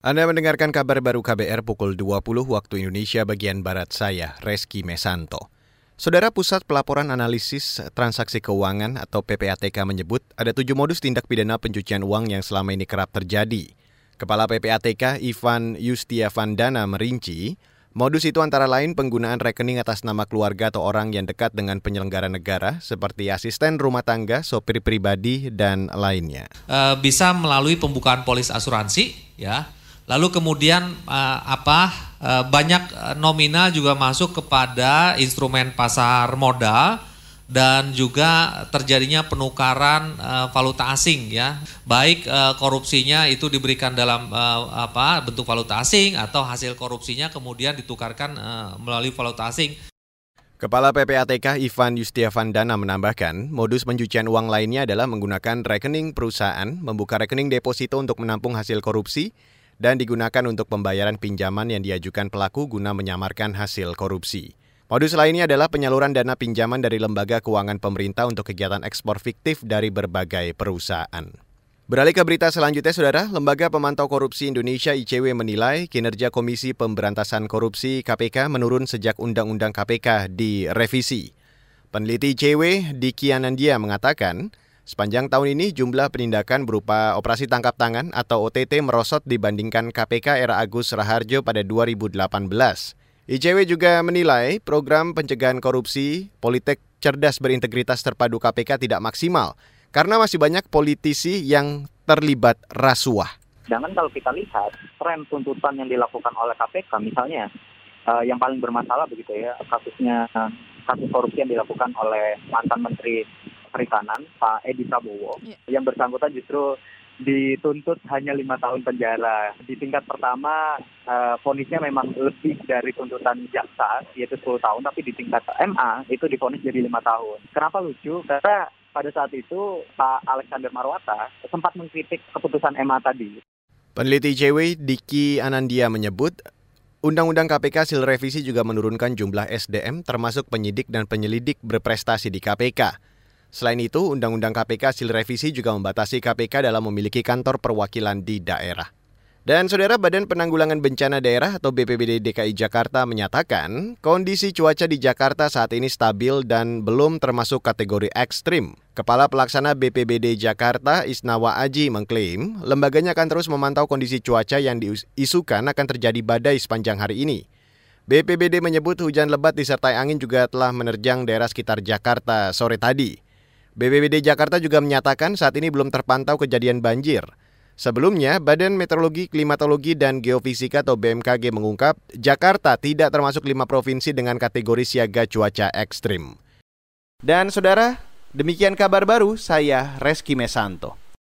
Anda mendengarkan kabar baru KBR pukul 20 waktu Indonesia bagian Barat saya, Reski Mesanto. Saudara Pusat Pelaporan Analisis Transaksi Keuangan atau PPATK menyebut ada tujuh modus tindak pidana pencucian uang yang selama ini kerap terjadi. Kepala PPATK Ivan Yustiavandana merinci, modus itu antara lain penggunaan rekening atas nama keluarga atau orang yang dekat dengan penyelenggara negara seperti asisten rumah tangga, sopir pribadi, dan lainnya. Uh, bisa melalui pembukaan polis asuransi, ya, Lalu kemudian uh, apa uh, banyak eh, nominal juga masuk kepada instrumen pasar modal dan juga terjadinya penukaran uh, valuta asing ya. Baik uh, korupsinya itu diberikan dalam uh, apa bentuk valuta asing atau hasil korupsinya kemudian ditukarkan uh, melalui valuta asing. Kepala PPATK Ivan Yustiavandana menambahkan, modus pencucian uang lainnya adalah menggunakan rekening perusahaan, membuka rekening deposito untuk menampung hasil korupsi, dan digunakan untuk pembayaran pinjaman yang diajukan pelaku guna menyamarkan hasil korupsi. Modus lainnya adalah penyaluran dana pinjaman dari lembaga keuangan pemerintah untuk kegiatan ekspor fiktif dari berbagai perusahaan. Beralih ke berita selanjutnya, Saudara, Lembaga Pemantau Korupsi Indonesia ICW menilai kinerja Komisi Pemberantasan Korupsi KPK menurun sejak Undang-Undang KPK direvisi. Peneliti ICW Diki Anandia mengatakan, Sepanjang tahun ini jumlah penindakan berupa operasi tangkap tangan atau OTT merosot dibandingkan KPK era Agus Raharjo pada 2018. ICW juga menilai program pencegahan korupsi Politek Cerdas Berintegritas Terpadu KPK tidak maksimal karena masih banyak politisi yang terlibat rasuah. Jangan kalau kita lihat tren tuntutan yang dilakukan oleh KPK misalnya uh, yang paling bermasalah begitu ya kasusnya uh, kasus korupsi yang dilakukan oleh mantan menteri Perikanan Pak Edi Prabowo yeah. yang bersangkutan justru dituntut hanya lima tahun penjara. Di tingkat pertama, uh, vonisnya memang lebih dari tuntutan jaksa, yaitu 10 tahun, tapi di tingkat MA itu difonis jadi lima tahun. Kenapa lucu? Karena pada saat itu Pak Alexander Marwata sempat mengkritik keputusan MA tadi. Peneliti ICW Diki Anandia menyebut Undang-Undang KPK hasil revisi juga menurunkan jumlah SDM termasuk penyidik dan penyelidik berprestasi di KPK. Selain itu, Undang-Undang KPK hasil revisi juga membatasi KPK dalam memiliki kantor perwakilan di daerah. Dan Saudara Badan Penanggulangan Bencana Daerah atau BPBD DKI Jakarta menyatakan kondisi cuaca di Jakarta saat ini stabil dan belum termasuk kategori ekstrim. Kepala Pelaksana BPBD Jakarta Isnawa Aji mengklaim lembaganya akan terus memantau kondisi cuaca yang diisukan akan terjadi badai sepanjang hari ini. BPBD menyebut hujan lebat disertai angin juga telah menerjang daerah sekitar Jakarta sore tadi. BPBD Jakarta juga menyatakan saat ini belum terpantau kejadian banjir. Sebelumnya, Badan Meteorologi, Klimatologi, dan Geofisika atau BMKG mengungkap Jakarta tidak termasuk lima provinsi dengan kategori siaga cuaca ekstrim. Dan saudara, demikian kabar baru saya Reski Mesanto.